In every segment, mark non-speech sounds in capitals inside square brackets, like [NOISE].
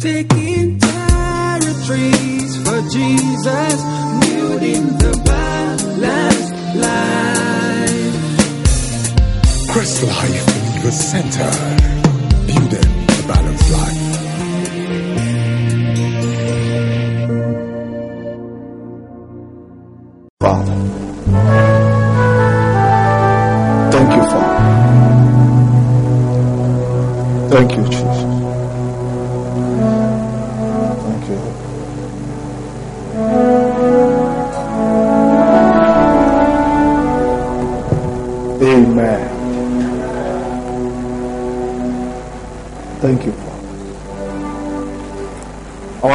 Taking territories for Jesus, building the balanced life. Christ Life in the Center. Building the balanced life. Father. Thank you, Father. Thank you, Jesus.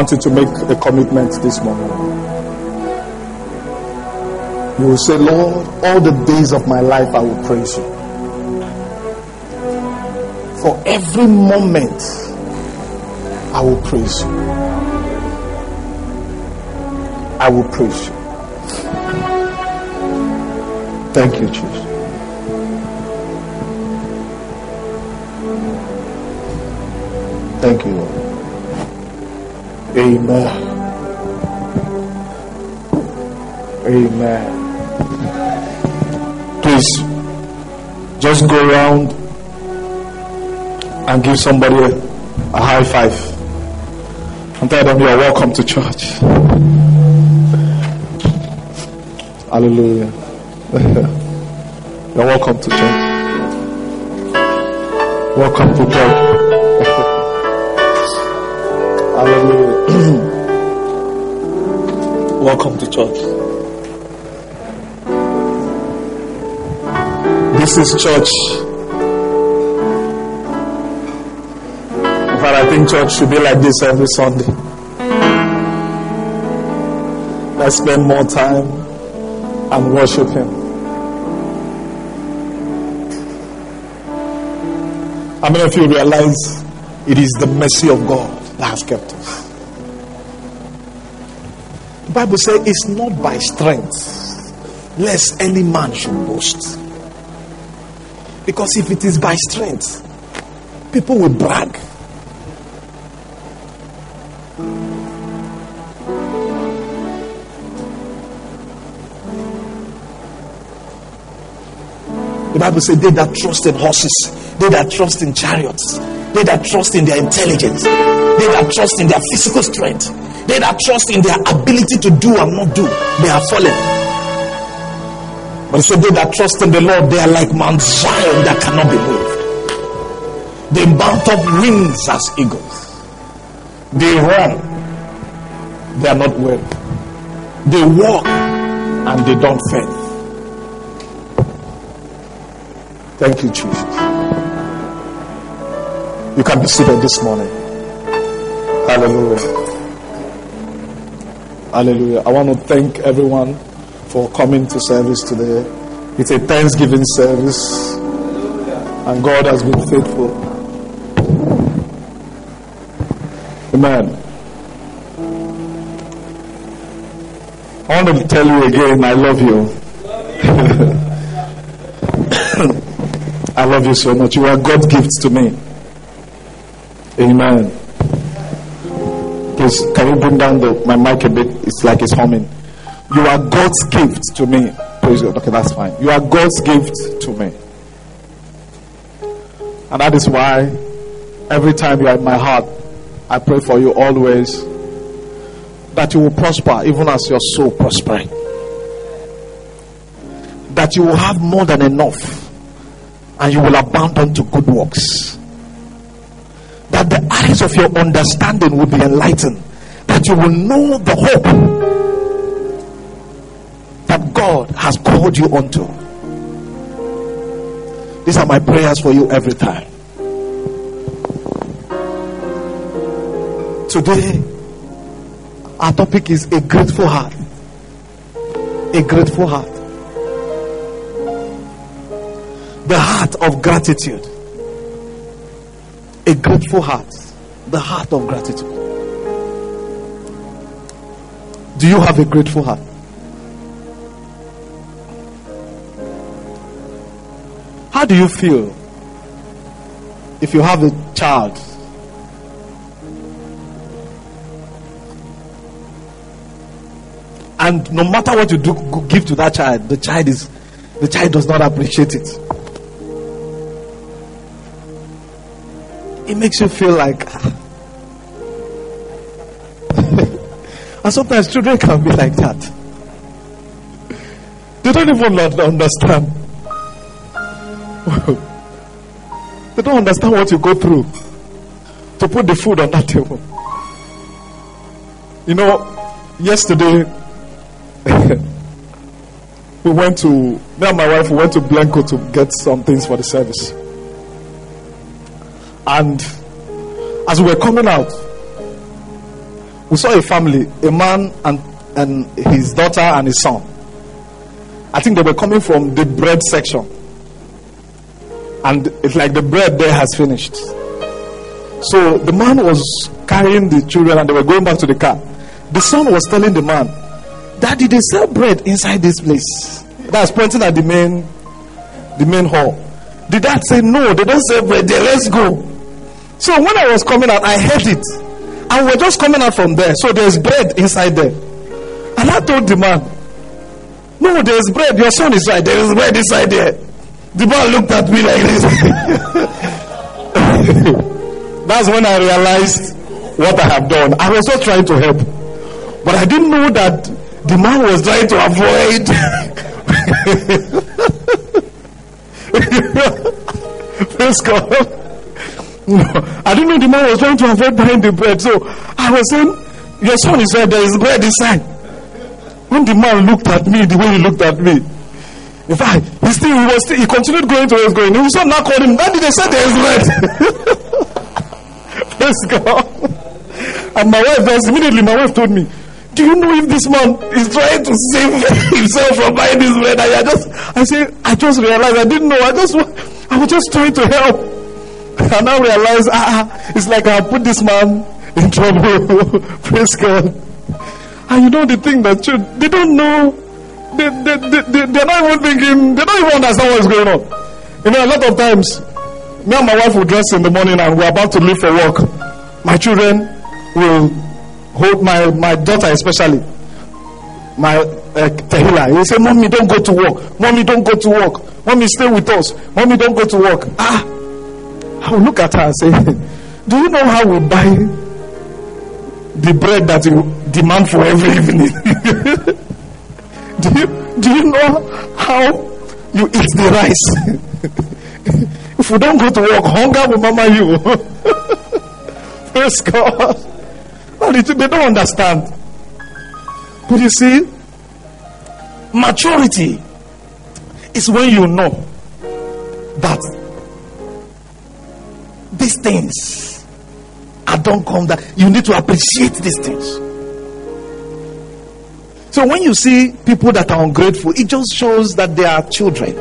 Want you to make a commitment this morning. You will say, Lord, all the days of my life I will praise you. For every moment I will praise you. I will praise you. Thank you, Jesus. Amen. Amen. Please, just go around and give somebody a, high five and tell them you are welcome to church. Hallelujah. [LAUGHS] You're welcome to church. Welcome to church. [LAUGHS] Hallelujah. [CLEARS THROAT] welcome to church. This is church. In fact, I think church should be like this every Sunday. Let's spend more time and worship Him. How many of you realize it is the mercy of God that has kept Bible says it's not by strength, lest any man should boast. Because if it is by strength, people will brag. The Bible says, They that trust in horses, they that trust in chariots, they that trust in their intelligence, they that trust in their physical strength, they that trust in their ability to do and not do, they are fallen. But so they that trust in the Lord, they are like Mount Zion that cannot be moved. They mount up wings as eagles. They run, they are not weary. They walk and they don't faint. Thank you, Jesus. You can be seated this morning. Hallelujah. Hallelujah. I want to thank everyone for coming to service today. It's a Thanksgiving service, and God has been faithful. Amen. I want to tell you again, I love you. [LAUGHS] I love you so much. You are God's gift to me. Amen. Can you bring down the, my mic a bit? It's like it's humming. You are God's gift to me. Praise God. Okay, that's fine. You are God's gift to me. And that is why every time you are in my heart, I pray for you always that you will prosper even as your soul prospering. That you will have more than enough and you will abound unto good works. Eyes of your understanding will be enlightened. That you will know the hope that God has called you unto. These are my prayers for you every time. Today, our topic is a grateful heart. A grateful heart. The heart of gratitude. A grateful heart the heart of gratitude. Do you have a grateful heart? How do you feel if you have a child? And no matter what you do, give to that child, the child is the child does not appreciate it. It makes you feel like. [LAUGHS] and sometimes children can be like that. They don't even understand. [LAUGHS] they don't understand what you go through to put the food on that table. You know, yesterday [LAUGHS] we went to me and my wife we went to Blanco to get some things for the service. And as we were coming out, we saw a family, a man and and his daughter and his son. I think they were coming from the bread section. And it's like the bread there has finished. So the man was carrying the children and they were going back to the car. The son was telling the man, Daddy, they sell bread inside this place. That's pointing at the main the main hall. The dad said, No, they don't sell bread there. Let's go. So when I was coming out, I heard it. And we're just coming out from there. So there's bread inside there. And I told the man, No, there's bread. Your son is right. There is bread inside there. The man looked at me like this. [LAUGHS] That's when I realized what I have done. I was not trying to help. But I didn't know that the man was trying to avoid. [LAUGHS] Praise God. I didn't know the man was trying to avoid buying the bread. So I was saying, Your son is right, there is bread inside. When the man looked at me the way he looked at me, in fact, he still he was still, he continued going to where he was going. His son now called him, Daddy, they said there is bread. [LAUGHS] Praise God. And my wife immediately my wife told me, do you know if this man is trying to save [LAUGHS] himself from buying this bread? I just, I say, I just realized I didn't know. I just, I was just trying to help. [LAUGHS] I now realize, ah, ah, it's like I put this man in [LAUGHS] trouble. Praise God. And you know the thing that you, they don't know. They, they, they, they, they're not even thinking, they don't even understand what's going on. You know, a lot of times, me and my wife will dress in the morning and we're about to leave for work. My children will hold my, my daughter especially, my uh, Tehila. He will say, Mommy, don't go to work. Mommy, don't go to work. Mommy, stay with us. Mommy, don't go to work. Ah, I will look at her and say, Do you know how we buy the bread that you demand for every evening? [LAUGHS] do, you, do you know how you eat the rice? [LAUGHS] if you don't go to work, hunger will mama you. [LAUGHS] Praise God. Well, they don't understand. But you see, maturity is when you know that these things are don't come that you need to appreciate these things. So when you see people that are ungrateful, it just shows that they are children.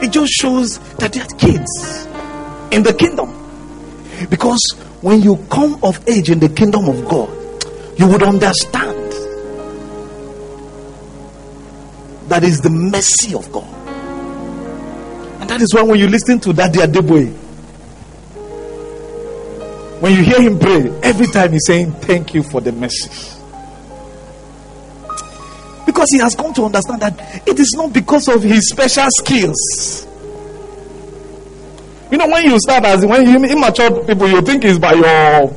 It just shows that they are kids in the kingdom. Because when you come of age in the kingdom of God, you would understand that is the mercy of God. And that is why when you listen to Daddy Adeboye, when you hear him pray, every time he's saying, Thank you for the mercy. Because he has come to understand that it is not because of his special skills. You know, when you start as when you immature people, you think it's by your,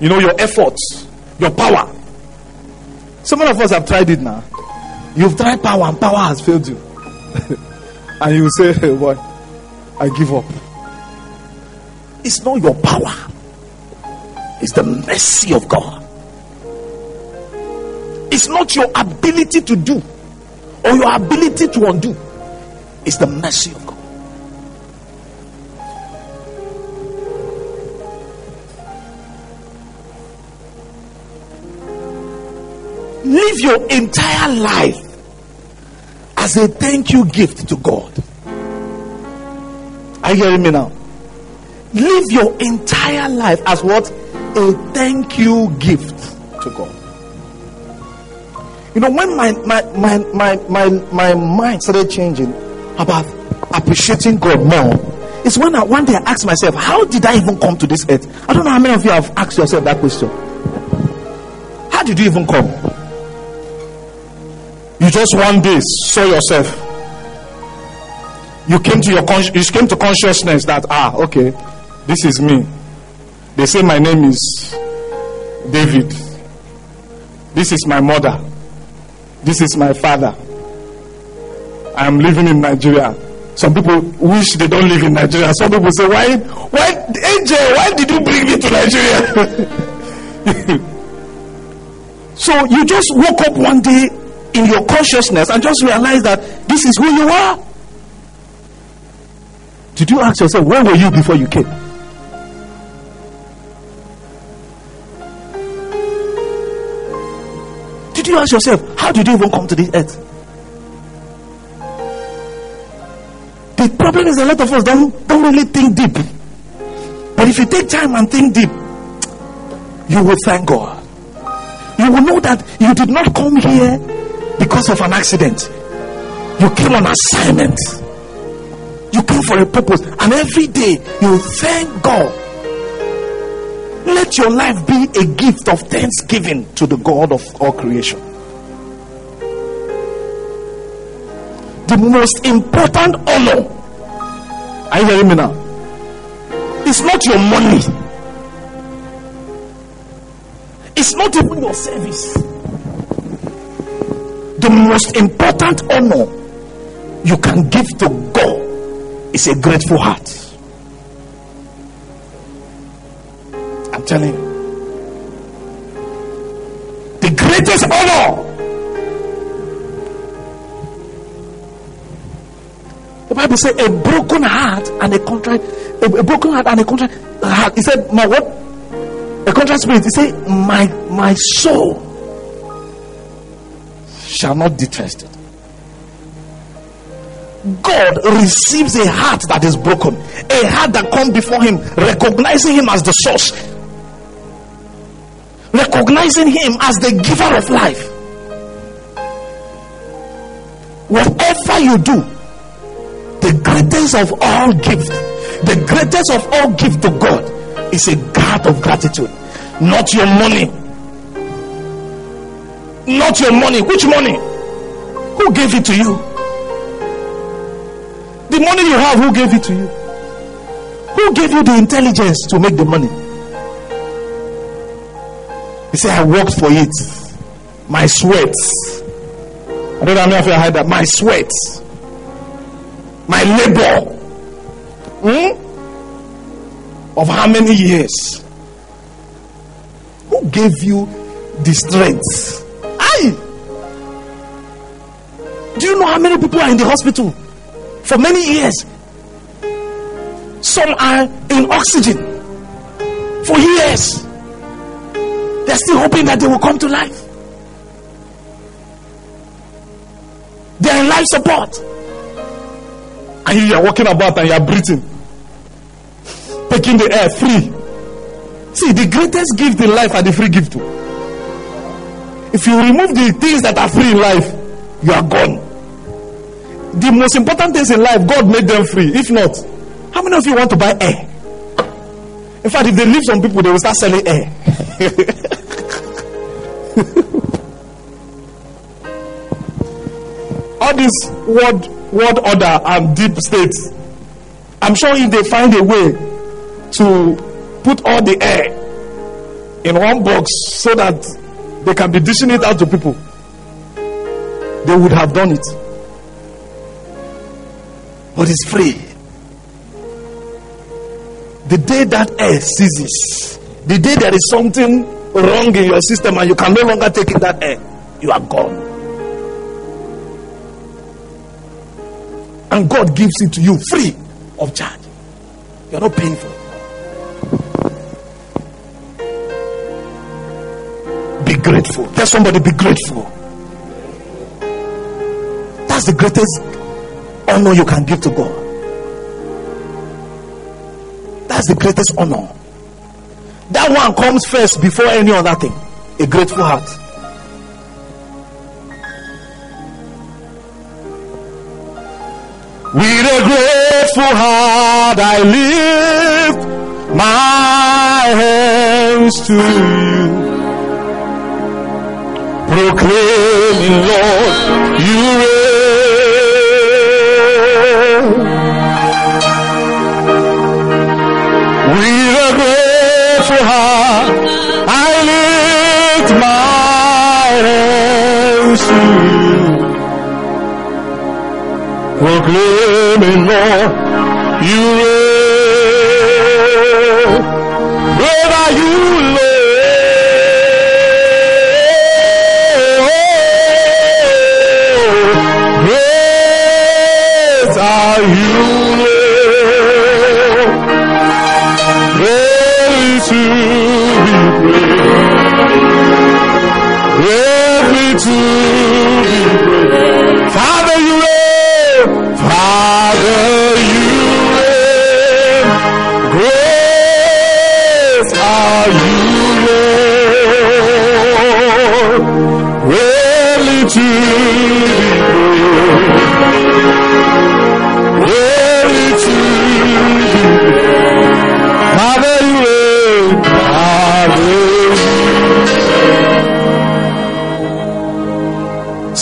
you know, your efforts, your power. Some of us have tried it now. You've tried power and power has failed you. [LAUGHS] and you say, hey, boy, I give up. It's not your power, it's the mercy of God. It's not your ability to do or your ability to undo, it's the mercy of God. Live your entire life as a thank you gift to God. Are you hearing me now? Live your entire life as what? A thank you gift to God. You know, when my my my my my, my mind started changing about appreciating God more, it's when I one day I asked myself, how did I even come to this earth? I don't know how many of you have asked yourself that question. How did you even come? You just one day saw yourself. You came to your you came to consciousness that ah okay, this is me. They say my name is David. This is my mother. This is my father. I am living in Nigeria. Some people wish they don't live in Nigeria. Some people say, Why, why, AJ, why did you bring me to Nigeria? [LAUGHS] so you just woke up one day in your consciousness and just realize that this is who you are. Did you ask yourself, where were you before you came? Did you ask yourself, how did you even come to this earth? The problem is a lot of us don't, don't really think deep. But if you take time and think deep, you will thank God. You will know that you did not come here because of an accident. You came on assignment. You came for a purpose. And every day you thank God. Let your life be a gift of thanksgiving to the God of all creation. The most important honor, are you hearing me now? It's not your money, it's not even your service. The most important honor you can give to God is a grateful heart. I'm telling you. The greatest honor. The Bible says a broken heart and a contrite, a, broken heart and a contrite heart. He said, My what? A contrite spirit. He said, My my soul shall not detest it. God receives a heart that is broken, a heart that comes before Him, recognizing Him as the source, recognizing Him as the giver of life. Whatever you do, the greatest of all gift, the greatest of all gift to God is a heart of gratitude, not your money. Not your money. Which money? Who gave it to you? The money you have, who gave it to you? Who gave you the intelligence to make the money? He said, I worked for it. My sweat. I don't know if you heard that. My sweat. My labor. Hmm? Of how many years? Who gave you the strength? Do you know how many people are in the hospital for many years? Some are in oxygen for years. They're still hoping that they will come to life. They're in life support. And you are walking about and you are breathing, taking the air free. See, the greatest gift in life are the free gift. Too. If you remove the things that are free in life, you are gone. The most important things in life, God made them free. If not, how many of you want to buy air? In fact, if they leave some people, they will start selling air. [LAUGHS] All this word, word order and deep state. I'm sure if they find a way to put all the air in one box so that they can be dishing it out to people, they would have done it. But it's free. The day that air ceases, the day there is something wrong in your system and you can no longer take in that air, you are gone. And God gives it to you free of charge. You're not paying for it. Be grateful. Tell somebody, be grateful. That's the greatest honor you can give to God. That's the greatest honor. That one comes first before any other thing. A grateful heart. With a grateful heart, I lift my hands to you. Proclaiming, Lord, you reign. With a grateful heart, I lift my hands to you. Proclaiming, Lord, you reign. Whether you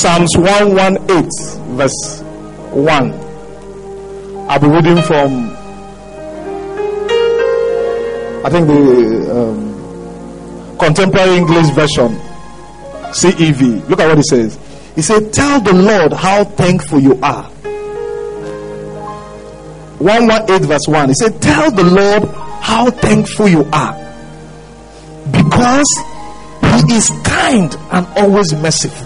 Psalms 118, verse 1. I'll be reading from, I think, the um, Contemporary English Version, CEV. Look at what it says. He said, Tell the Lord how thankful you are. 118 verse 1. He said, Tell the Lord how thankful you are. Because he is kind and always merciful.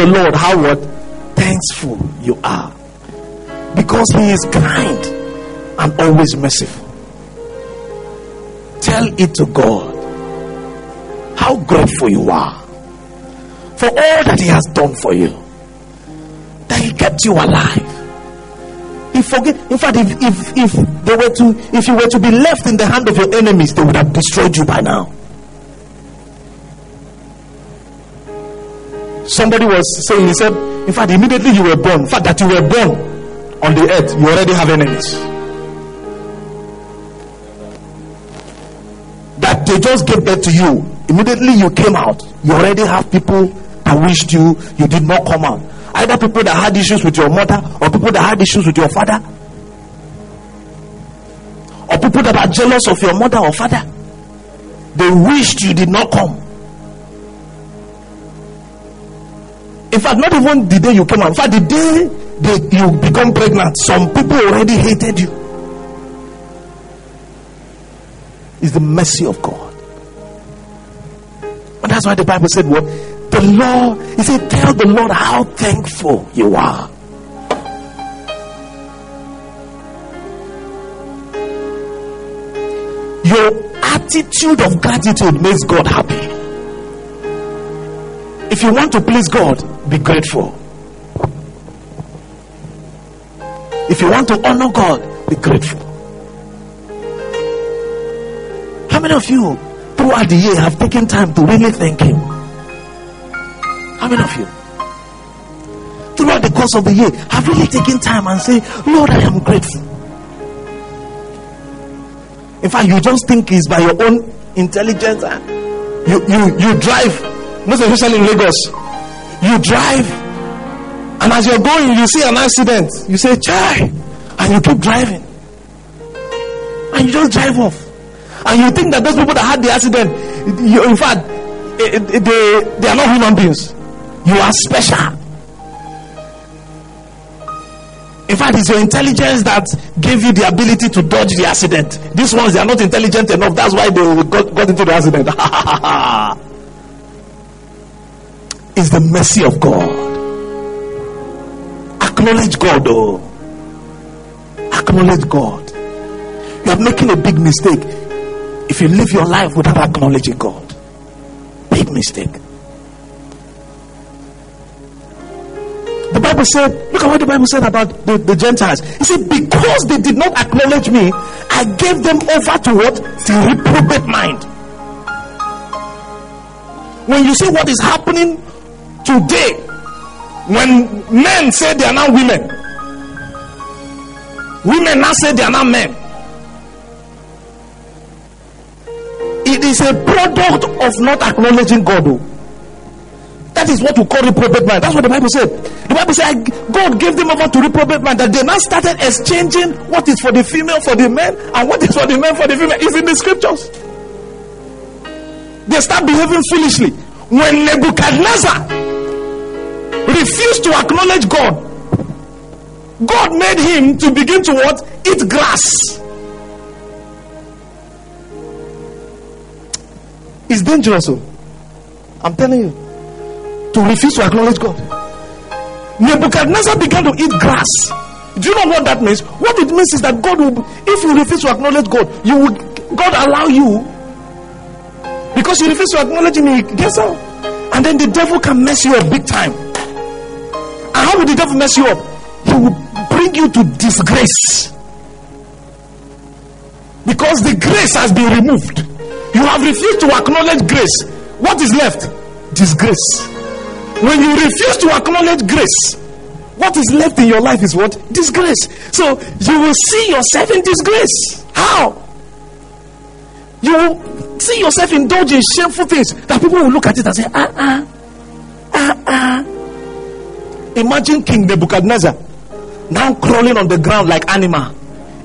The Lord how what thankful you are. Because he is kind and always merciful. Tell it to God how grateful you are for all that he has done for you that he kept you alive. He forget. In fact, if if if they were to if you were to be left in the hand of your enemies, they would have destroyed you by now. Somebody was saying, he said, in fact, immediately you were born, in fact, that you were born on the earth, you already have enemies. That they just gave birth to you, immediately you came out, you already have people that wished you, you did not come out. Either people that had issues with your mother, or people that had issues with your father, or people that are jealous of your mother or father. They wished you did not come. In fact, not even the day you came out. In fact, the day that you become pregnant, some people already hated you. It's the mercy of God. And that's why the Bible said, What? The Lord, He said, Tell the Lord how thankful you are. Your attitude of gratitude makes God happy. If you want to please God, be grateful. If you want to honor God, be grateful. How many of you throughout the year have taken time to really thank Him? How many of you? Throughout the course of the year, have really taken time and say, Lord, I am grateful. In fact, you just think it's by your own intelligence. You you you drive, most especially in Lagos. You drive, and as you're going, you see an accident. You say, "Chai," and you keep driving, and you just drive off. And you think that those people that had the accident, you, in fact, they they are not human beings. You are special. In fact, it's your intelligence that gave you the ability to dodge the accident. These ones, they are not intelligent enough. That's why they got, got into the accident. [LAUGHS] it's the mercy of God. Acknowledge God, oh. Acknowledge God. You are making a big mistake if you live your life without acknowledging God. Big mistake. The Bible said, look at what the Bible said about the, the Gentiles. He said, because they did not acknowledge me, I gave them over to what? To reprobate mind. When you see what is happening today, when men say they are now women, women now say they are now men. It is a product of not acknowledging God. Oh. That is what we call reprobate mind. That's what the Bible said. The Bible said God gave them over to reprobate man that they now started exchanging what is for the female for the men and what is for the men for the female. It's in the scriptures. They start behaving foolishly. When Nebuchadnezzar refused to acknowledge God, God made him to begin to what? Eat grass. It's dangerous. Oh. I'm telling you. To refuse to acknowledge God. Nebuchadnezzar began to eat grass. Do you know what that means? What it means is that God will, if you refuse to acknowledge God, you will, God allow you because you refuse to acknowledge Him. Gets out, and then the devil can mess you up big time. How will the devil mess you up? He will bring you to disgrace because the grace has been removed. You have refused to acknowledge grace. What is left? Disgrace. When you refuse to acknowledge grace, what is left in your life is what? Disgrace. So you will see yourself in disgrace. How? You will see yourself indulge in shameful things that people will look at it and say, ah, ah, ah, ah. Imagine King Nebuchadnezzar now crawling on the ground like animal,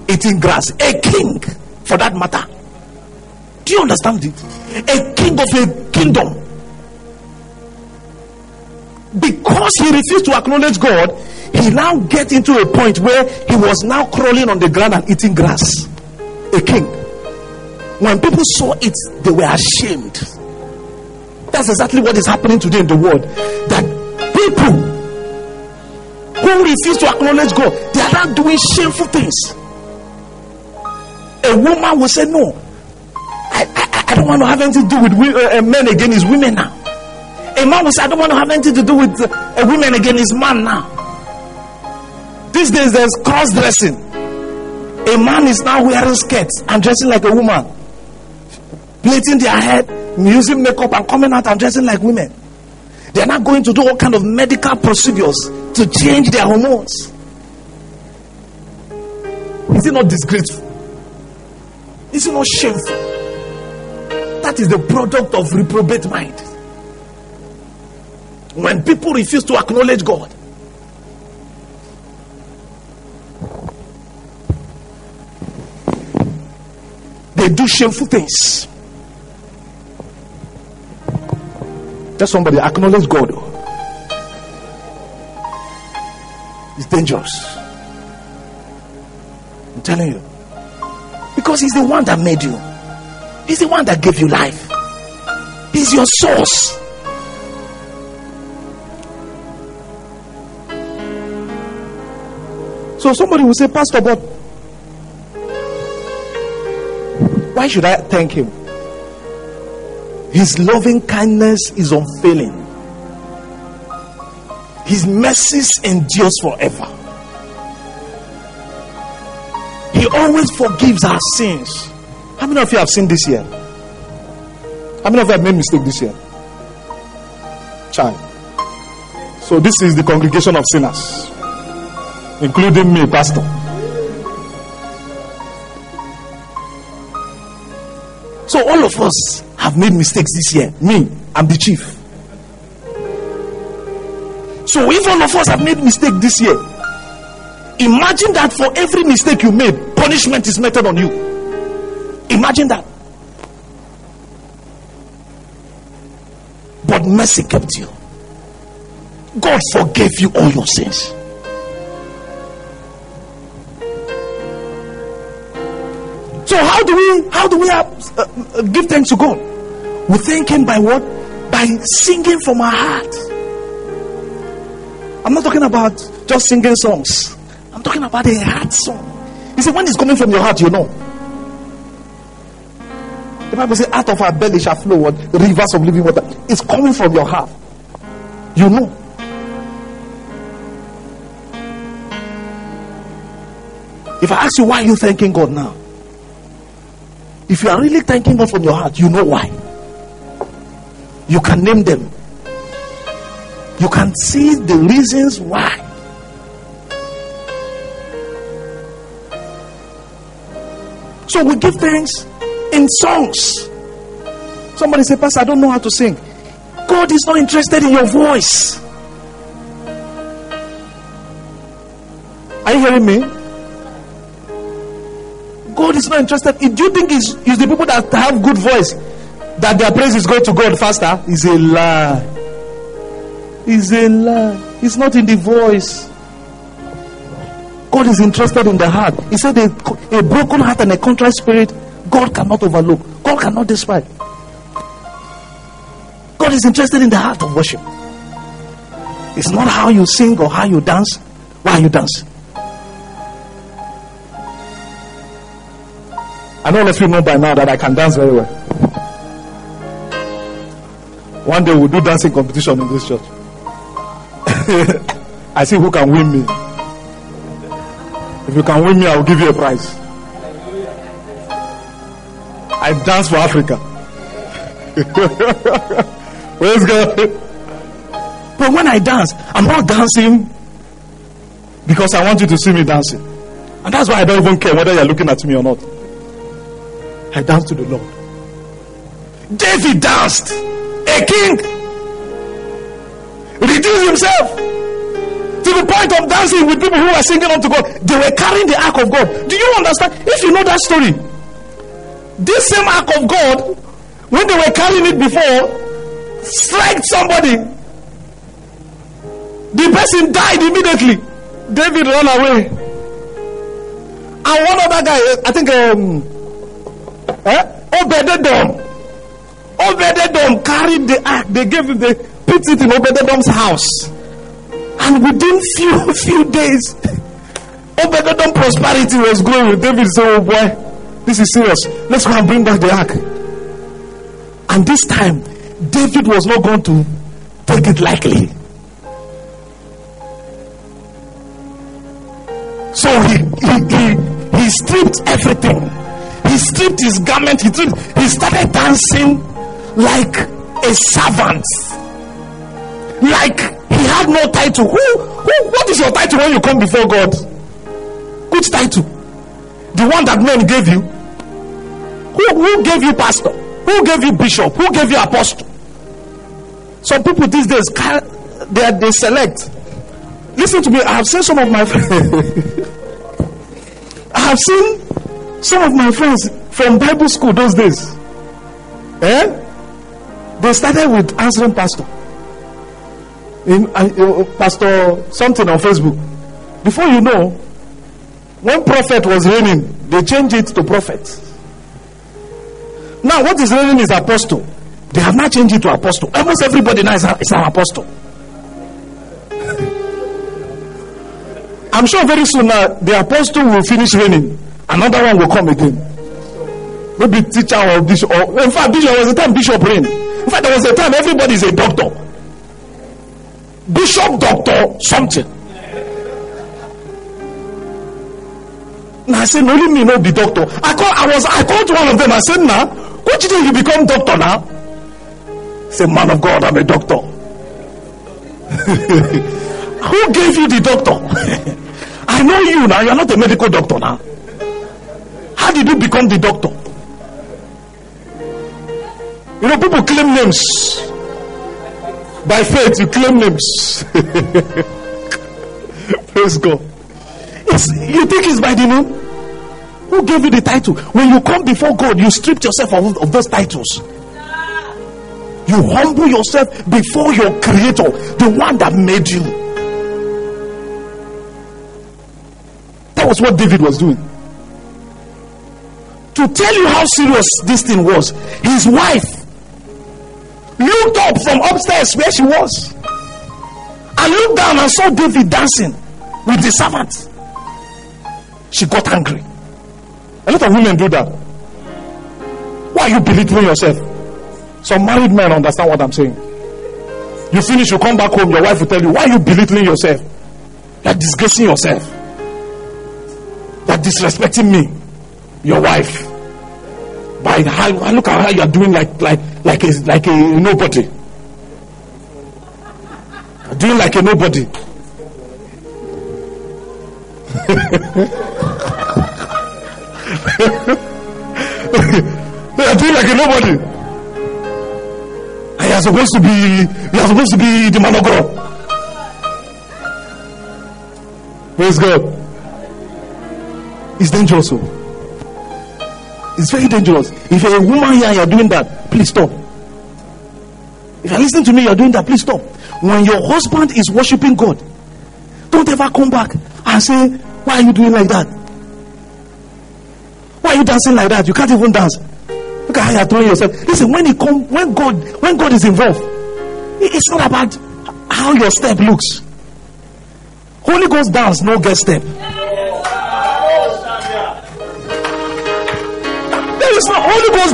eating grass. A king, for that matter. Do you understand it? A king of a kingdom because he refused to acknowledge God, he now get into a point where he was now crawling on the ground and eating grass. A king. When people saw it, they were ashamed. That's exactly what is happening today in the world. That people who refuse to acknowledge God, they are now doing shameful things. A woman will say, No, I, I, I don't want to have anything to do with uh, uh, men against women now. A man will say, I don't want to have anything to do with uh, woman again. Is man now. These days, there's cross dressing. A man is now wearing skirts and dressing like a woman, plaiting their head, using makeup, and coming out and dressing like women. They are not going to do all kind of medical procedures to change their hormones. Is it not disgraceful? Is it not shameful? That is the product of reprobate mind. When people refuse to acknowledge God, they do shameful things. Tell somebody, acknowledge God. It's dangerous. I'm telling you. Because He's the one that made you, He's the one that gave you life, He's your source. So somebody will say, Pastor, but why should I thank him? His loving kindness is unfailing. His mercies endures forever. He always forgives our sins. How many of you have sinned this year? How many of you have made mistake this year? Child. So this is the congregation of sinners including me, Pastor. So all of us have made mistakes this year. Me, I'm the chief. So if all of us have made mistake this year, imagine that for every mistake you made, punishment is meted on you. Imagine that. But mercy kept you. God forgave you all your sins. So how do we how do we have, uh, uh, give thanks to God? We thank Him by what? By singing from our heart. I'm not talking about just singing songs. I'm talking about a heart song. You see, when it's coming from your heart, you know. The Bible says, "Out of our belly shall flow what rivers of living water." It's coming from your heart. You know. If I ask you why are you thanking God now, if you are really thanking God from your heart, you know why. You can name them. You can see the reasons why. So we give thanks in songs. Somebody say, Pastor, I don't know how to sing. God is not interested in your voice. Are you hearing me? God is not interested. Do you think it's, it's the people that have good voice that their praises go to God faster? Is a lie. Is a lie. It's not in the voice. God is interested in the heart. He said, a, a broken heart and a contrite spirit, God cannot overlook. God cannot despise. God is interested in the heart of worship. It's not how you sing or how you dance. Why you dance? I know you know by now that I can dance very well. One day we'll do dancing competition in this church. [LAUGHS] I see who can win me. If you can win me, I will give you a prize. I dance for Africa. [LAUGHS] Praise God. But when I dance, I'm not dancing because I want you to see me dancing. And that's why I don't even care whether you're looking at me or not. I dance to the Lord. David danced. A king reduced himself to the point of dancing with people who were singing unto God. They were carrying the ark of God. Do you understand? If you know that story, this same ark of God, when they were carrying it before, struck somebody. The person died immediately. David ran away. And one other guy, I think, um, eh? Obededom. Obededom carried the ark. They gave him, they put it in Obededom's house. And within few [LAUGHS] few days, Obededom prosperity was growing with David. So, oh boy, this is serious. Let's go and bring back the ark. And this time, David was not going to take it lightly. So he, he, he, he stripped everything. He stripped his garment. He, stripped, he started dancing like a servant. Like he had no title. Who, who, what is your title when you come before God? Which title? The one that men gave you? Who, who gave you pastor? Who gave you bishop? Who gave you apostle? Some people these days they they select. Listen to me. I have seen some of my friends. [LAUGHS] I have seen some of my friends from Bible school those days. Eh? They started with answering pastor. In uh, uh, pastor something on Facebook. Before you know, when prophet was reigning, they changed it to prophet. Now, what is reigning is apostle. They have not changed it to apostle. Almost everybody now is, is an apostle. [LAUGHS] I'm sure very soon now the apostle will finish reigning. Another one will come again. Maybe teacher or bishop. Or, in fact, bishop was the time bishop reigned. In fact, there was a time everybody is a doctor. Bishop, doctor, something. Now I said, only me no be doctor. I call, I was, I called one of them. I said, now, what you think you become doctor now? Say, man of God, I'm a doctor. [LAUGHS] Who gave you the doctor? [LAUGHS] I know you now. You're not a medical doctor now. How did you become the doctor? You know, people claim names. By faith, you claim names. [LAUGHS] Praise God. It's, you think it's by the name? Who gave you the title? When you come before God, you stripped yourself of, of those titles. You humble yourself before your creator, the one that made you. That was what David was doing. To tell you how serious this thing was, his wife looked up from upstairs where she was and looked down and saw David dancing with the servant. She got angry. A lot of women do that. Why are you belittling yourself? Some married men understand what I'm saying. You finish, you come back home, your wife will tell you, Why are you belittling yourself? You're disgracing yourself. You're disrespecting me, your wife. By how look at how you're doing like like like a like a nobody. Doing like a nobody. [LAUGHS] You're doing like a nobody. I are supposed to be you are supposed to be the man of God. Praise God. It's dangerous. Oh. It's very dangerous. If you're a woman here and you're doing that, please stop. If you're listening to me, you're doing that, please stop. When your husband is worshiping God, don't ever come back and say, Why are you doing like that? Why are you dancing like that? You can't even dance. Look at how you're throwing yourself. Listen, when it come, when God, when God is involved, it's not about how your step looks. Holy Ghost dance, no get step.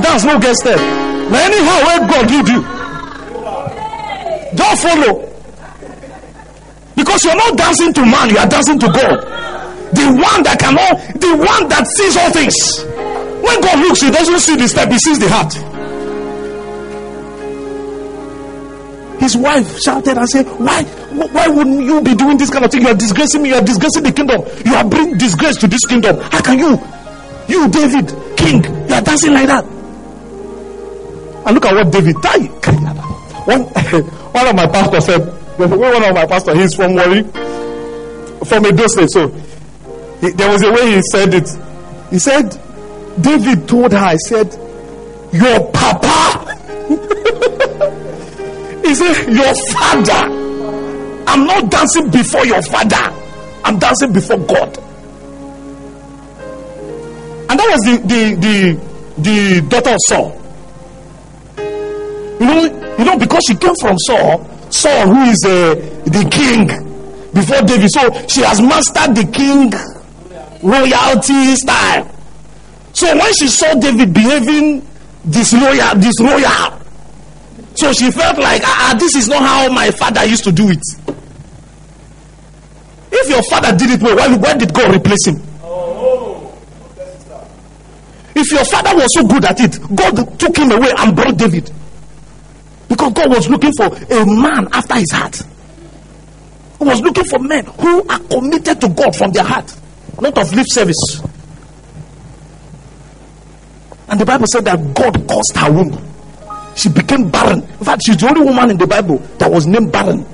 Dance, no get step. Now anyhow, where God give you, don't follow. Because you're not dancing to man, you are dancing to God. The one that cannot, the one that sees all things. When God looks, he doesn't see the step, he sees the heart. His wife shouted and said, Why why wouldn't you be doing this kind of thing? You are disgracing me, you are disgracing the kingdom, you are bringing disgrace to this kingdom. How can you, you David, king, you are dancing like that? And look at what David died. One, [LAUGHS] one of my pastors said, one of my pastors, he's from Warri, from Edo State. So he, there was a way he said it. He said, David told her, I said, Your papa. [LAUGHS] he said, Your father. I'm not dancing before your father, I'm dancing before God. And that was the the the, the daughter of Saul. You know, you know, because she came from Saul, Saul, who is uh, the king before David, so she has mastered the king royalty style. So when she saw David behaving disloyal, disloyal, so she felt like, ah, ah, this is not how my father used to do it. If your father did it well, why, why did God replace him? If your father was so good at it, God took him away and brought David. Because God was looking for a man after his heart. He was looking for men who are committed to God from their heart, not of lip service. And the Bible said that God caused her womb. She became barren. In fact, she's the only woman in the Bible that was named barren.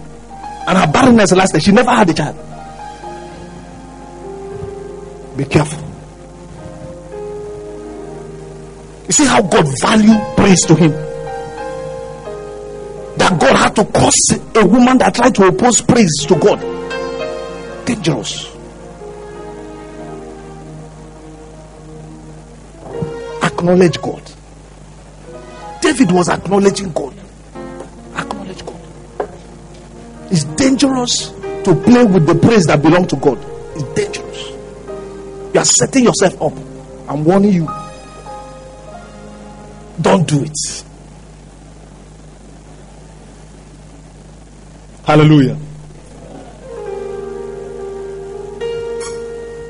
And her barrenness lasted. She never had a child. Be careful. You see how God value praise to him. That God had to curse a woman that tried to oppose praise to God. Dangerous. Acknowledge God. David was acknowledging God. Acknowledge God. It's dangerous to play with the praise that belongs to God. It's dangerous. You are setting yourself up. I'm warning you. Don't do it. Hallelujah.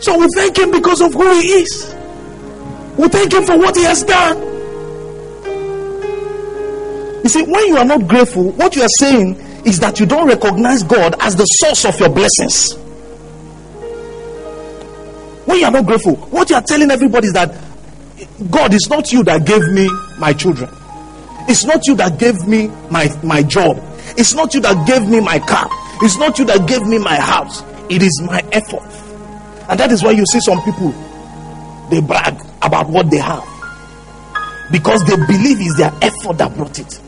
So we thank Him because of who He is. We thank Him for what He has done. You see, when you are not grateful, what you are saying is that you don't recognize God as the source of your blessings. When you are not grateful, what you are telling everybody is that God is not you that gave me my children. It's not you that gave me my, my job. It's not you that gave me my car. It's not you that gave me my house. It is my effort. And that is why you see some people they brag about what they have because they believe it's their effort that brought it.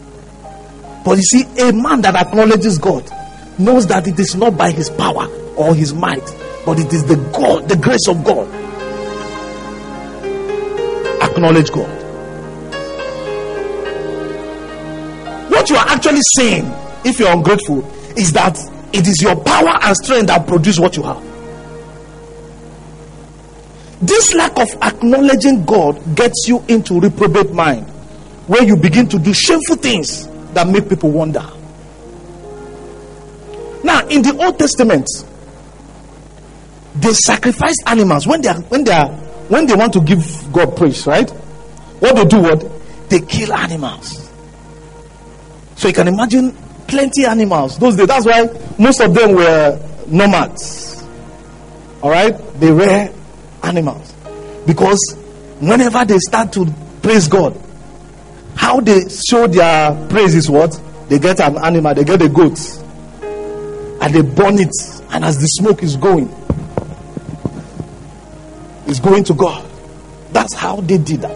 But you see, a man that acknowledges God knows that it is not by his power or his might, but it is the God, the grace of God. Acknowledge God. What you are actually saying, if you're ungrateful, is that it is your power and strength that produce what you have. This lack of acknowledging God gets you into reprobate mind, where you begin to do shameful things that make people wonder. Now, in the Old Testament, they sacrificed animals when they are when they are when they want to give God praise, right? What they do, what they kill animals. So you can imagine plenty animals those days. That's why most of them were nomads. All right, they were animals because whenever they start to praise God, how they show their praise is what They get an animal, they get a goat, and they burn it. And as the smoke is going, it's going to God. That's how they did that.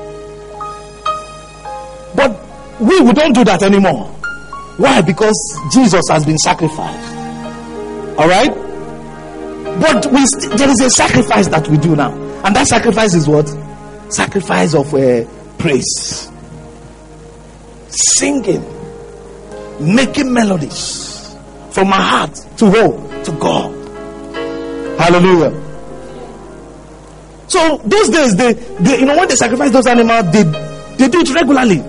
But we, we don't do that anymore. Why? Because Jesus has been sacrificed. All right? But we st- there is a sacrifice that we do now. And that sacrifice is what? Sacrifice of uh, praise. Singing. Making melodies from my heart to who? To God. Hallelujah. So those days, they, they you know when they sacrifice those animals, they they do it regularly.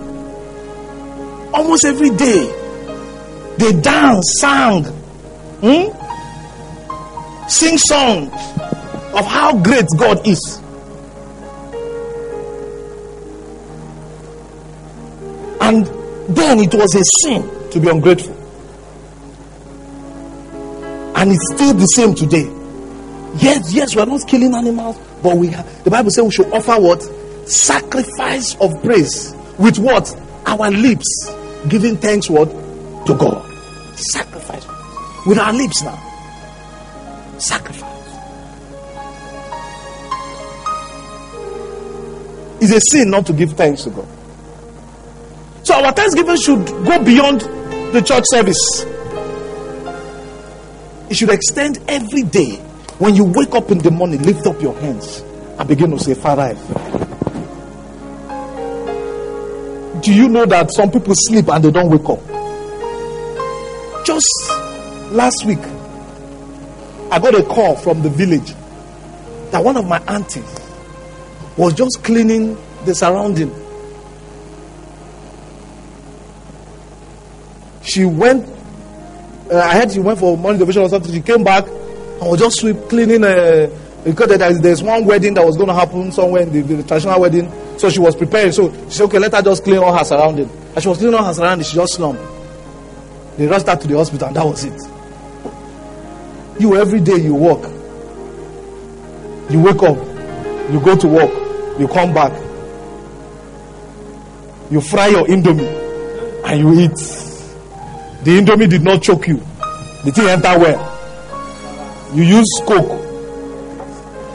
Almost every day. They dance, sang, hmm? sing songs of how great God is. And then it was a sin to be ungrateful. And it's still the same today. Yes, yes, we are not killing animals, but we have the Bible says we should offer what? Sacrifice of praise. With what? Our lips. Giving thanks what? To God. With our lips now. Sacrifice. It's a sin not to give thanks to God. So our thanksgiving should go beyond the church service. It should extend every day. When you wake up in the morning, lift up your hands and begin to say, Father, I. Do you know that some people sleep and they don't wake up? Just last week, I got a call from the village that one of my aunties was just cleaning the surrounding. She went, uh, I heard she went for morning devotion or something. She came back and was just sweep cleaning. Uh, because there's, there's one wedding that was going to happen somewhere in the, the traditional wedding. So she was preparing. So she said, okay, let her just clean all her surrounding. And she was cleaning all her surrounding. She just slumped. They rushed her to the hospital and that was it. You every day you walk. You wake up. You go to work. You come back. You fry your indomie and you eat. The indomie did not choke you. The thing enter well. You use coke.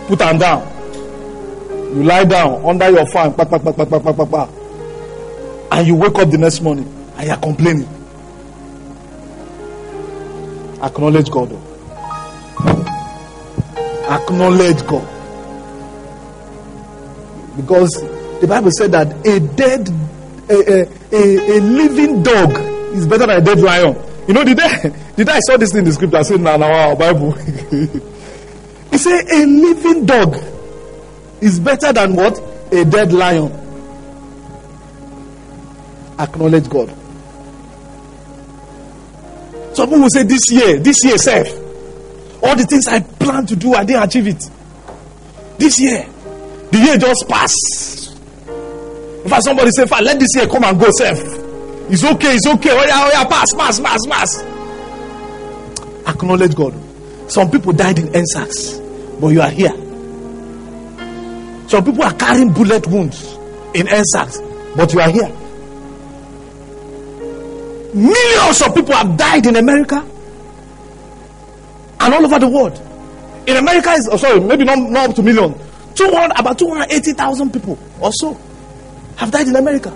Put them down. You lie down under your fan. Pa, pa, pa, pa, pa, pa, pa, pa. And you wake up the next morning and you are complaining. Acknowledge God. oh. Acknowledge God. Because the Bible said that a dead, a, a, a, a living dog is better than a dead lion. You know, did the [LAUGHS] day I saw this in the scripture, I said, now, now, our Bible. [LAUGHS] he said, a living dog is better than what? A dead lion. Acknowledge God. Some people will say, this year, this year, self. All the things I plan to do, I didn't achieve it. This year, the year just passed. In fact, somebody "Fine, let this year come and go, self. It's okay, it's okay. Oh yeah, oh yeah, pass, pass, pass, pass. Acknowledge God. Some people died in EndSARS, but you are here. Some people are carrying bullet wounds in EndSARS, but you are here. Millions of people have died in America and all over the world. In America, is oh, sorry, maybe not, not up to million. 200, about 280,000 people or so have died in America.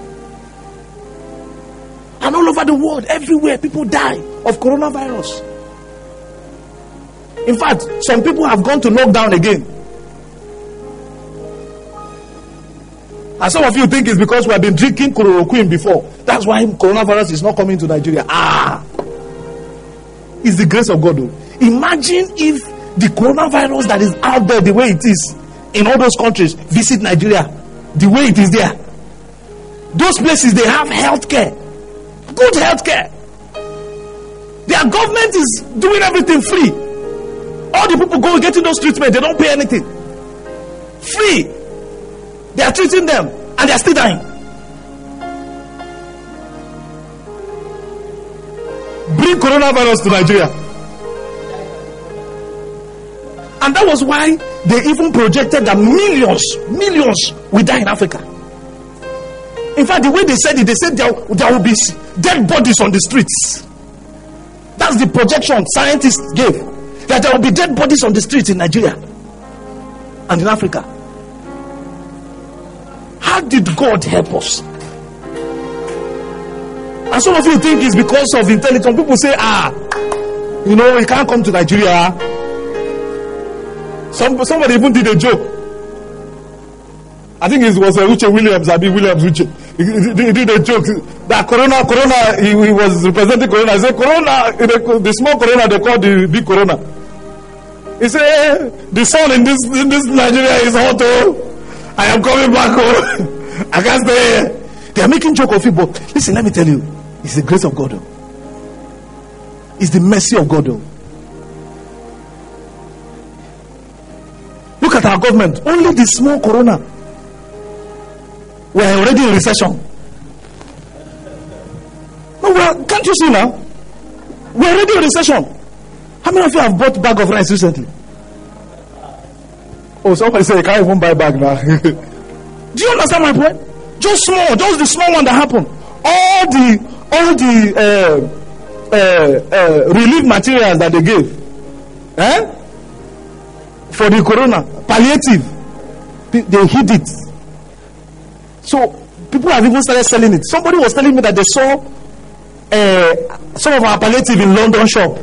And all over the world, everywhere, people die of coronavirus. In fact, some people have gone to lockdown again. And some of you think it's because we have been drinking chloroquine before. That's why coronavirus is not coming to Nigeria. Ah! It's the grace of God. Though. Imagine if the coronavirus that is out there the way it is in all those countries visit Nigeria the way it is there. Those places they have health care, good health care. Their government is doing everything free. All the people go getting those treatments, they don't pay anything. Free. They are treating them and they are still dying. Bring coronavirus to Nigeria. And that was why they even projected that millions, millions will die in Africa. In fact, the way they said it, they said there, there will be dead bodies on the streets. That's the projection scientists gave. That there will be dead bodies on the streets in Nigeria and in Africa. How did God help us? And some of you think it's because of intelligence. People say, ah, you know, he can't come to Nigeria. Some, somebody even did a joke. I think it was uh, Uche Williams, Abi Williams Uche. He, he- did a joke that Corona, Corona, he, he was representing Corona. He said, Corona, the, the small Corona, they call the big Corona. He said, "Eh, the sun in this, in this Nigeria is hot, oh. I am coming back home. [LAUGHS] I can't stay here. They are making joke of it, but listen, let me tell you, it's the grace of God, oh. It's the mercy of God, oh. Look at our government. Only the small corona. We are already in recession. No, we are, can't you see now? We are already in recession. How many of you have bought bag of rice recently? Oh, somebody say you can't even buy bag now. [LAUGHS] Do you understand my point? Just small, just the small one that happened. All the all the uh, uh, uh, relief materials that they gave, eh? For the corona palliative, they, hid it. So people have even started selling it. Somebody was telling me that they saw uh, some of our palliative in London shop.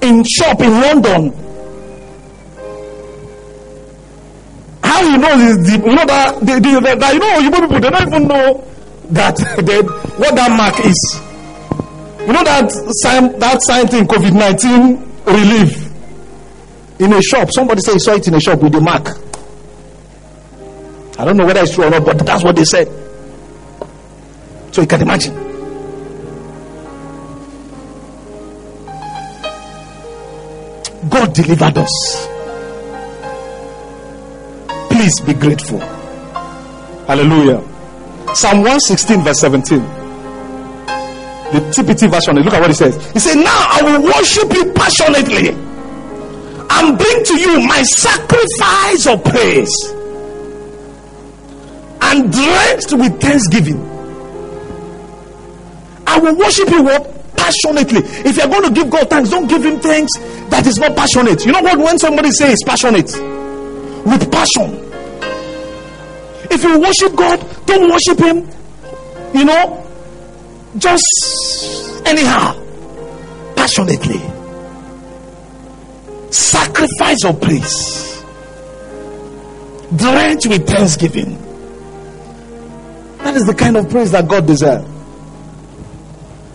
In shop in London. How you know is the you know that the, the, the, you know you people they don't even know that [LAUGHS] what that mark is. You know that sign that sign thing COVID nineteen relief in a shop. Somebody say he saw it in a shop with the mark. I don't know whether it's true or not, but that's what they said. So you can imagine. God delivered us. Please be grateful. Hallelujah. Psalm 116, verse 17. The TPT version. Look at what it says. He said, Now I will worship you passionately and bring to you my sacrifice of praise and drenched with thanksgiving. I will worship you what? Passionately. If you're going to give God thanks, don't give him thanks that is not passionate. You know what? When somebody says passionate, with passion. If you worship God, don't worship him, you know, just anyhow, passionately. Sacrifice of praise, drenched with thanksgiving. That is the kind of praise that God desires.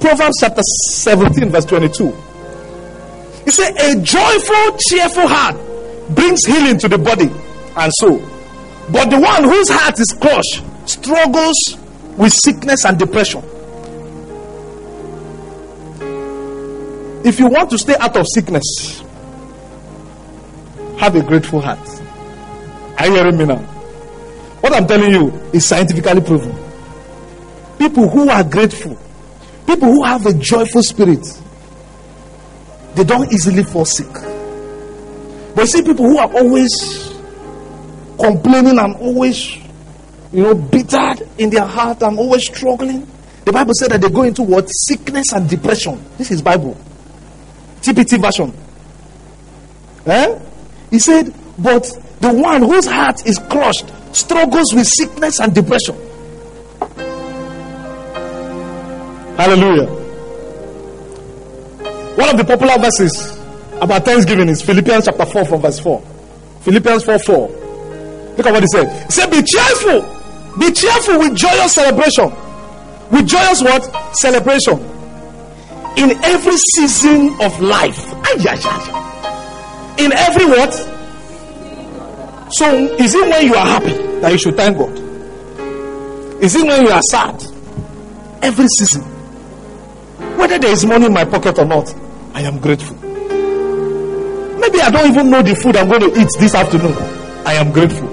Proverbs chapter 17, verse 22. He said, A joyful, cheerful heart brings healing to the body and soul. But the one whose heart is crushed struggles with sickness and depression. If you want to stay out of sickness, have a grateful heart. Are you hearing me now? What I'm telling you is scientifically proven. People who are grateful, people who have a joyful spirit, they don't easily fall sick. But see, people who are always complaining and always, you know, bitter in their heart and always struggling, the Bible said that they go into what? Sickness and depression. This is Bible. TPT version. Eh? He said, but the one whose heart is crushed struggles with sickness and depression. Hallelujah. One of the popular verses about Thanksgiving is Philippians chapter 4 from verse 4. Philippians 4 4. Look at what he said. He said, Be cheerful. Be cheerful with joyous celebration. With joyous what? Celebration. In every season of life. Ay, ay, ay. In every what? So, is it when you are happy that you should thank God? Is it when you are sad? Every season. Whether there is money in my pocket or not, I am grateful. Maybe I don't even know the food I'm going to eat this afternoon. I am grateful.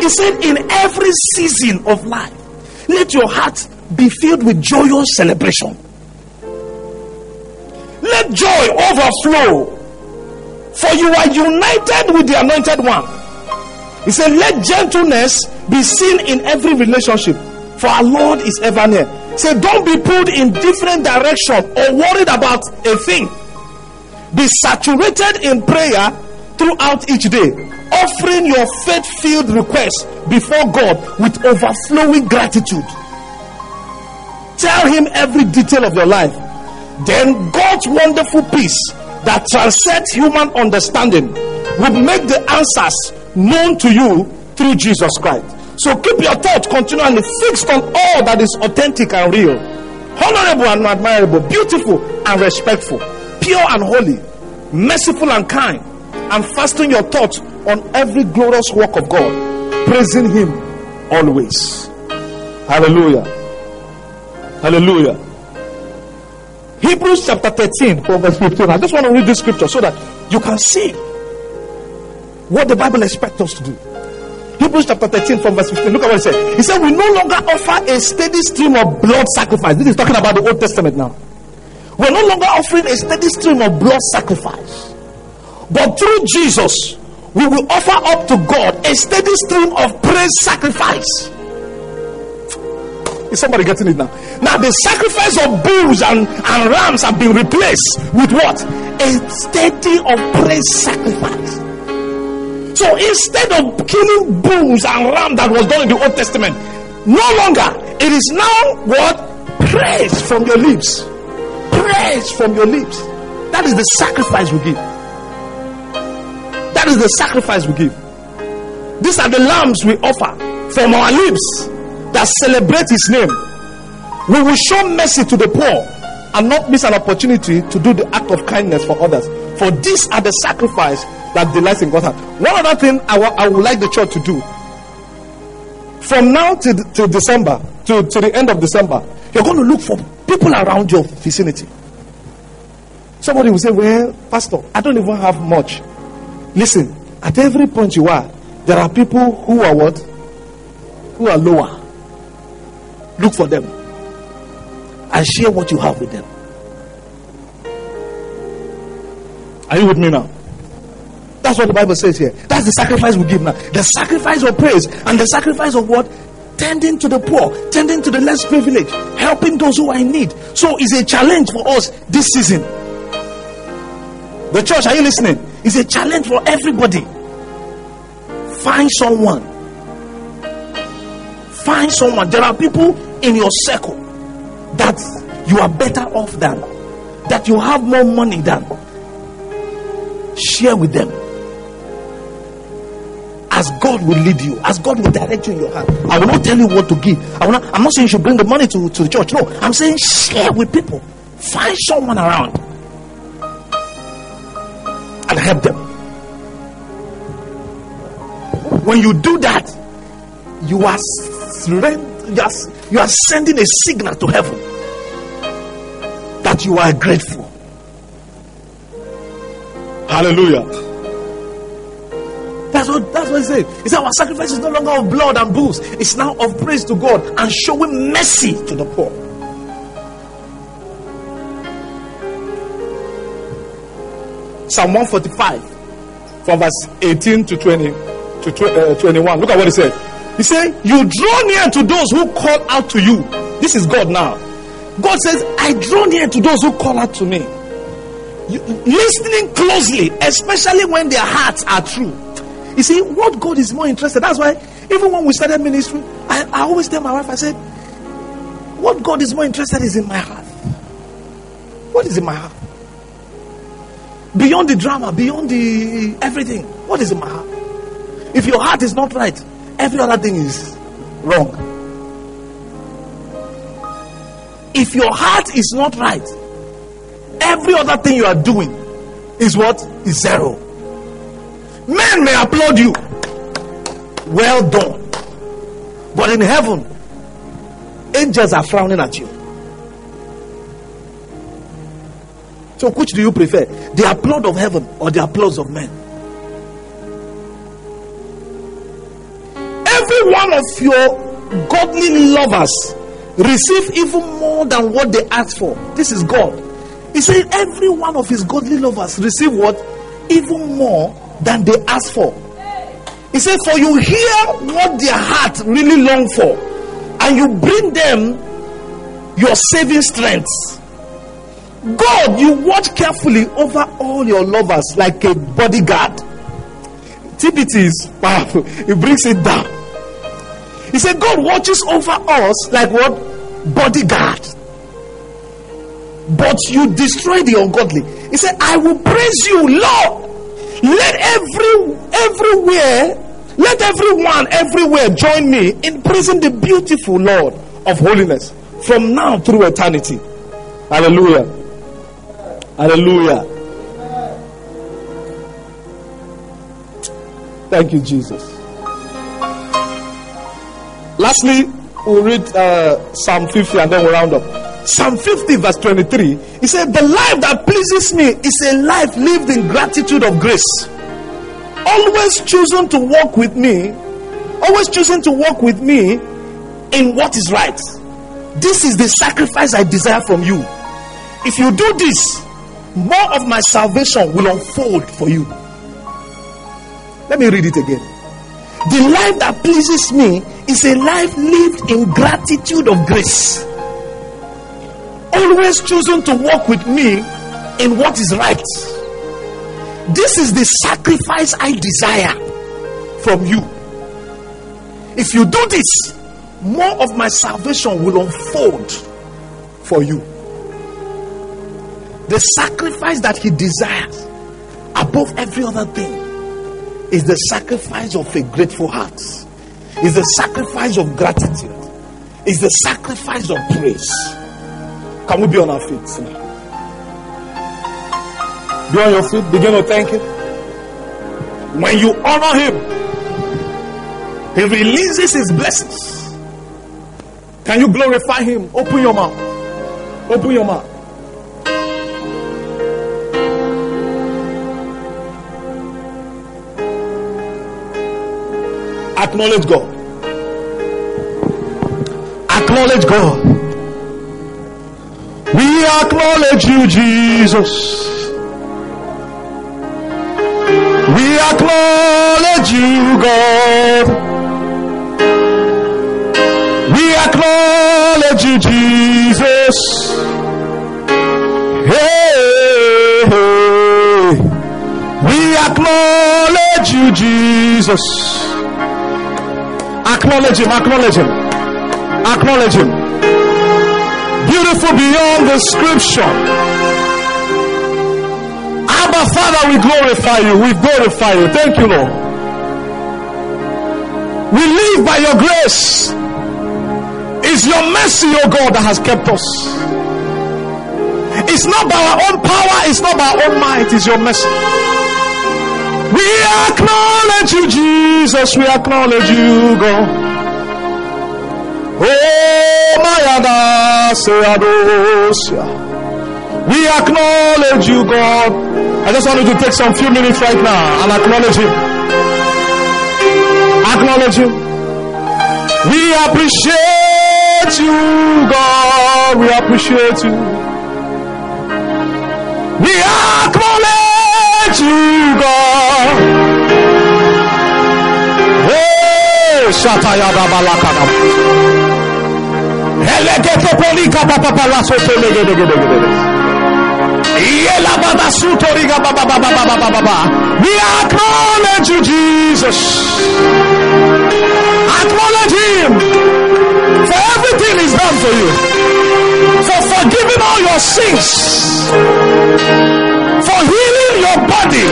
He said, in every season of life, let your heart be filled with joyous celebration. Let joy overflow, for you are united with the anointed one. He said, Let gentleness be seen in every relationship, for our Lord is ever near. Said, Don't be pulled in different direction or worried about a thing. Be saturated in prayer throughout each day, offering your faith filled requests before God with overflowing gratitude. Tell Him every detail of your life. Then God's wonderful peace that transcends human understanding will make the answers known to you through Jesus Christ. So keep your thoughts continually fixed on all that is authentic and real, honorable and admirable, beautiful and respectful, pure and holy, merciful and kind, and fasten your thoughts on every glorious work of God, praising Him always. Hallelujah. Hallelujah. Hebrews chapter 13, from verse 15. I just want to read this scripture so that you can see what the Bible expects us to do. Hebrews chapter 13 from verse 15. Look at what it says. He said, We no longer offer a steady stream of blood sacrifice. This is talking about the Old Testament now. We're no longer offering a steady stream of blood sacrifice. But through Jesus, we will offer up to God a steady stream of praise sacrifice. Is somebody getting it now? Now, the sacrifice of bulls and, and rams have been replaced with what? A steady of praise sacrifice. So instead of killing bulls and rams that was done in the Old Testament, no longer it is now what? Praise from your lips. Praise from your lips. That is the sacrifice we give. That is the sacrifice we give. These are the lambs we offer from our lips that celebrate his name. We will show mercy to the poor and not miss an opportunity to do the act of kindness for others. For these are the sacrifice that delights in God's heart. One other thing I I would like the church to do from now to, to December, to, to the end of December, you're going to look for people around your vicinity. Somebody will say, Well, Pastor, I don't even have much. Listen, at every point you are, there are people who are what? Who are lower. Look for them and share what you have with them. Are you with me now? That's what the Bible says here. That's the sacrifice we give now. The sacrifice of praise and the sacrifice of what? Tending to the poor, tending to the less privileged, helping those who are in need. So it's a challenge for us this season. The church, are you listening? It's a challenge for everybody. Find someone. Find someone. There are people in your circle that you are better off than, that you have more money than. Share with them. As God will lead you, as God will direct you in your heart. I will not tell you what to give. I will not, I'm not saying you should bring the money to, to the church. No, I'm saying share with people. Find someone around and help them. When you do that, you are, sren- you are, you are sending a signal to heaven that you are grateful. Hallelujah. That's what that's what he said. He said our sacrifice is no longer of blood and bulls, it's now of praise to God and showing mercy to the poor. Psalm 145 from verse 18 to 20 to uh, 21. Look at what he said. He said, You draw near to those who call out to you. This is God now. God says, I draw near to those who call out to me. You, listening closely, especially when their hearts are true. You see, what God is more interested. That's why, even when we started ministry, I, I always tell my wife, I said, What God is more interested is in my heart. What is in my heart? Beyond the drama, beyond the everything, what is in my heart? If your heart is not right, every other thing is wrong. If your heart is not right, every other thing you are doing is what? Is zero. Men may applaud you. Well done. But in heaven, angels are frowning at you. So, which do you prefer? The applause of heaven or the applause of men? One of your godly lovers receive even more than what they asked for. This is God. He said, Every one of his godly lovers receive what? Even more than they asked for. He said, For you hear what their heart really long for, and you bring them your saving strength. God, you watch carefully over all your lovers like a bodyguard. TPT is powerful, he brings it down. He said, God watches over us like what? Bodyguard. But you destroy the ungodly. He said, I will praise you, Lord. Let every everywhere, let everyone everywhere join me in praising the beautiful Lord of holiness from now through eternity. Hallelujah. Hallelujah. Thank you, Jesus. Lastly, we'll read uh, Psalm 50 and then we'll round up. Psalm 50, verse 23. He said, The life that pleases me is a life lived in gratitude of grace. Always choosing to walk with me, always choosing to walk with me in what is right. This is the sacrifice I desire from you. If you do this, more of my salvation will unfold for you. Let me read it again. The life that pleases me is a life lived in gratitude of grace. Always choosing to walk with me in what is right. This is the sacrifice I desire from you. If you do this, more of my salvation will unfold for you. The sacrifice that he desires above every other thing is the sacrifice of a grateful heart, is the sacrifice of gratitude, is the sacrifice of praise. Can we be on our feet now? Be on your feet, begin to thank Him. When you honor Him, He releases His blessings. Can you glorify Him? Open your mouth. Open your mouth. Acknowledge God. Acknowledge God. We acknowledge you, Jesus. We acknowledge you, God. We acknowledge you, Jesus. Hey, hey. We acknowledge you, Jesus. Acknowledge him, acknowledge him, acknowledge him. Beautiful beyond description. Abba, Father, we glorify you. We glorify you. Thank you, Lord. We live by your grace. It's your mercy, O God, that has kept us. It's not by our own power, it's not by our own might, it's your mercy. We acknowledge you, Jesus. We acknowledge you, God. Oh, my Adaseadosia. We acknowledge you, God. I just want you to take some few minutes right now and acknowledge Him. Acknowledge Him. We appreciate you, God. We appreciate you. We acknowledge you, God. We acknowledge you, Jesus. Acknowledge Him for everything He's done for you, for forgiving all your sins, for healing your body,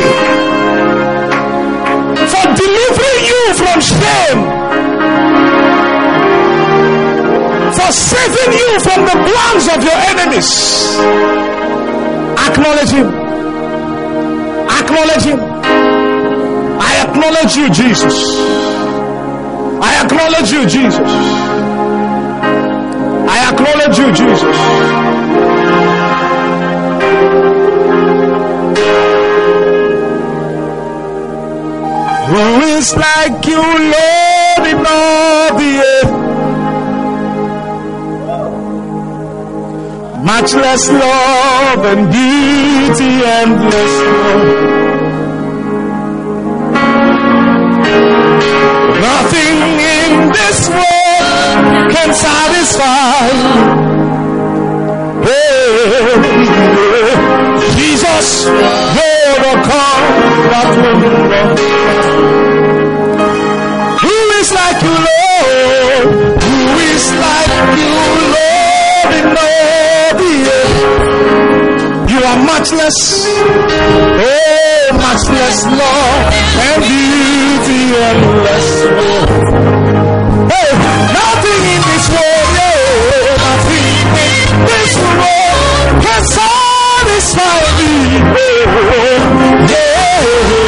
for delivering you from shame, for saving you from the plans of your enemies. Acknowledge Him. Acknowledge Him. I acknowledge you, Jesus. I acknowledge you, Jesus. I acknowledge you, Jesus. is like you, Lord, in all the earth. Much less love and beauty, endless love. Nothing in this world can satisfy. Hey, Jesus, Lord, God that will you, Lord, in all? You are matchless, oh, matchless, Lord, and beauty endless. Hey, nothing in this world, yeah, nothing in this world can satisfy me. Oh, yeah,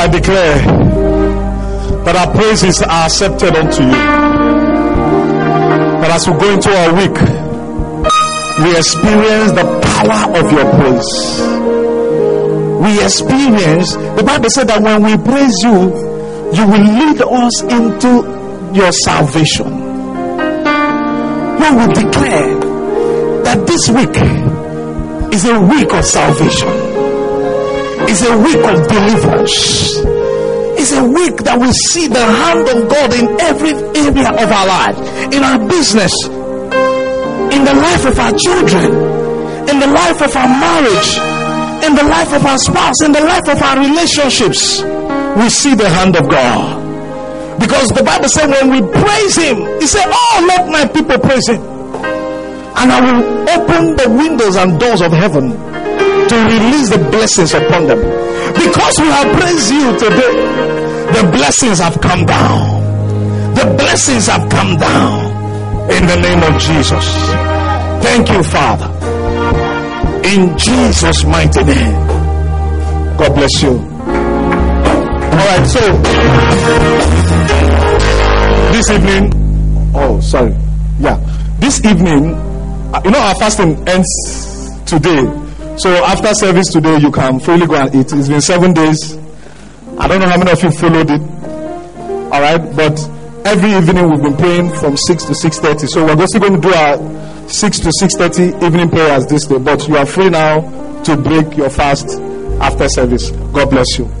I declare that our praises are accepted unto you. That as we go into our week, we experience the power of your praise. We experience, the Bible said that when we praise you, you will lead us into your salvation. Lord, we declare that this week is a week of salvation, is a week of deliverance. It's a week that we see the hand of God in every area of our life, in our business, in the life of our children, in the life of our marriage, in the life of our spouse, in the life of our relationships. We see the hand of God. Because the Bible said when we praise Him, He said, Oh, let my people praise Him. And I will open the windows and doors of heaven to release the blessings upon them. Because we have praised you today, the blessings have come down. The blessings have come down in the name of Jesus. Thank you, Father. In Jesus' mighty name. God bless you. All right, so this evening, oh, sorry. Yeah, this evening, uh, you know, our fasting ends today. So after service today, you can freely go and eat. It's been seven days. I don't know how many of you followed it. All right, but every evening we've been praying from 6 to 6.30 so we're still going to do our 6 to 6.30 evening prayers this day but you are free now to break your fast after service god bless you